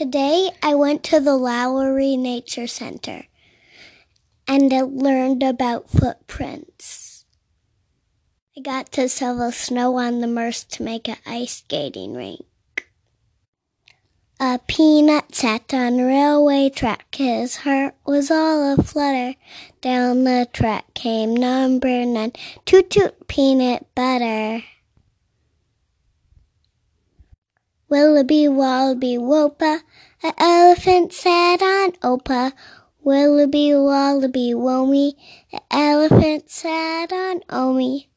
Today I went to the Lowry Nature Center and I learned about footprints. I got to shovel snow on the Merce to make an ice skating rink. A peanut sat on railway track. His heart was all aflutter. Down the track came number nine. Toot toot peanut butter. Willoughby Wallaby Wopa, an elephant sat on Opa. Willoughby Wallaby Womy, an elephant sat on Omi.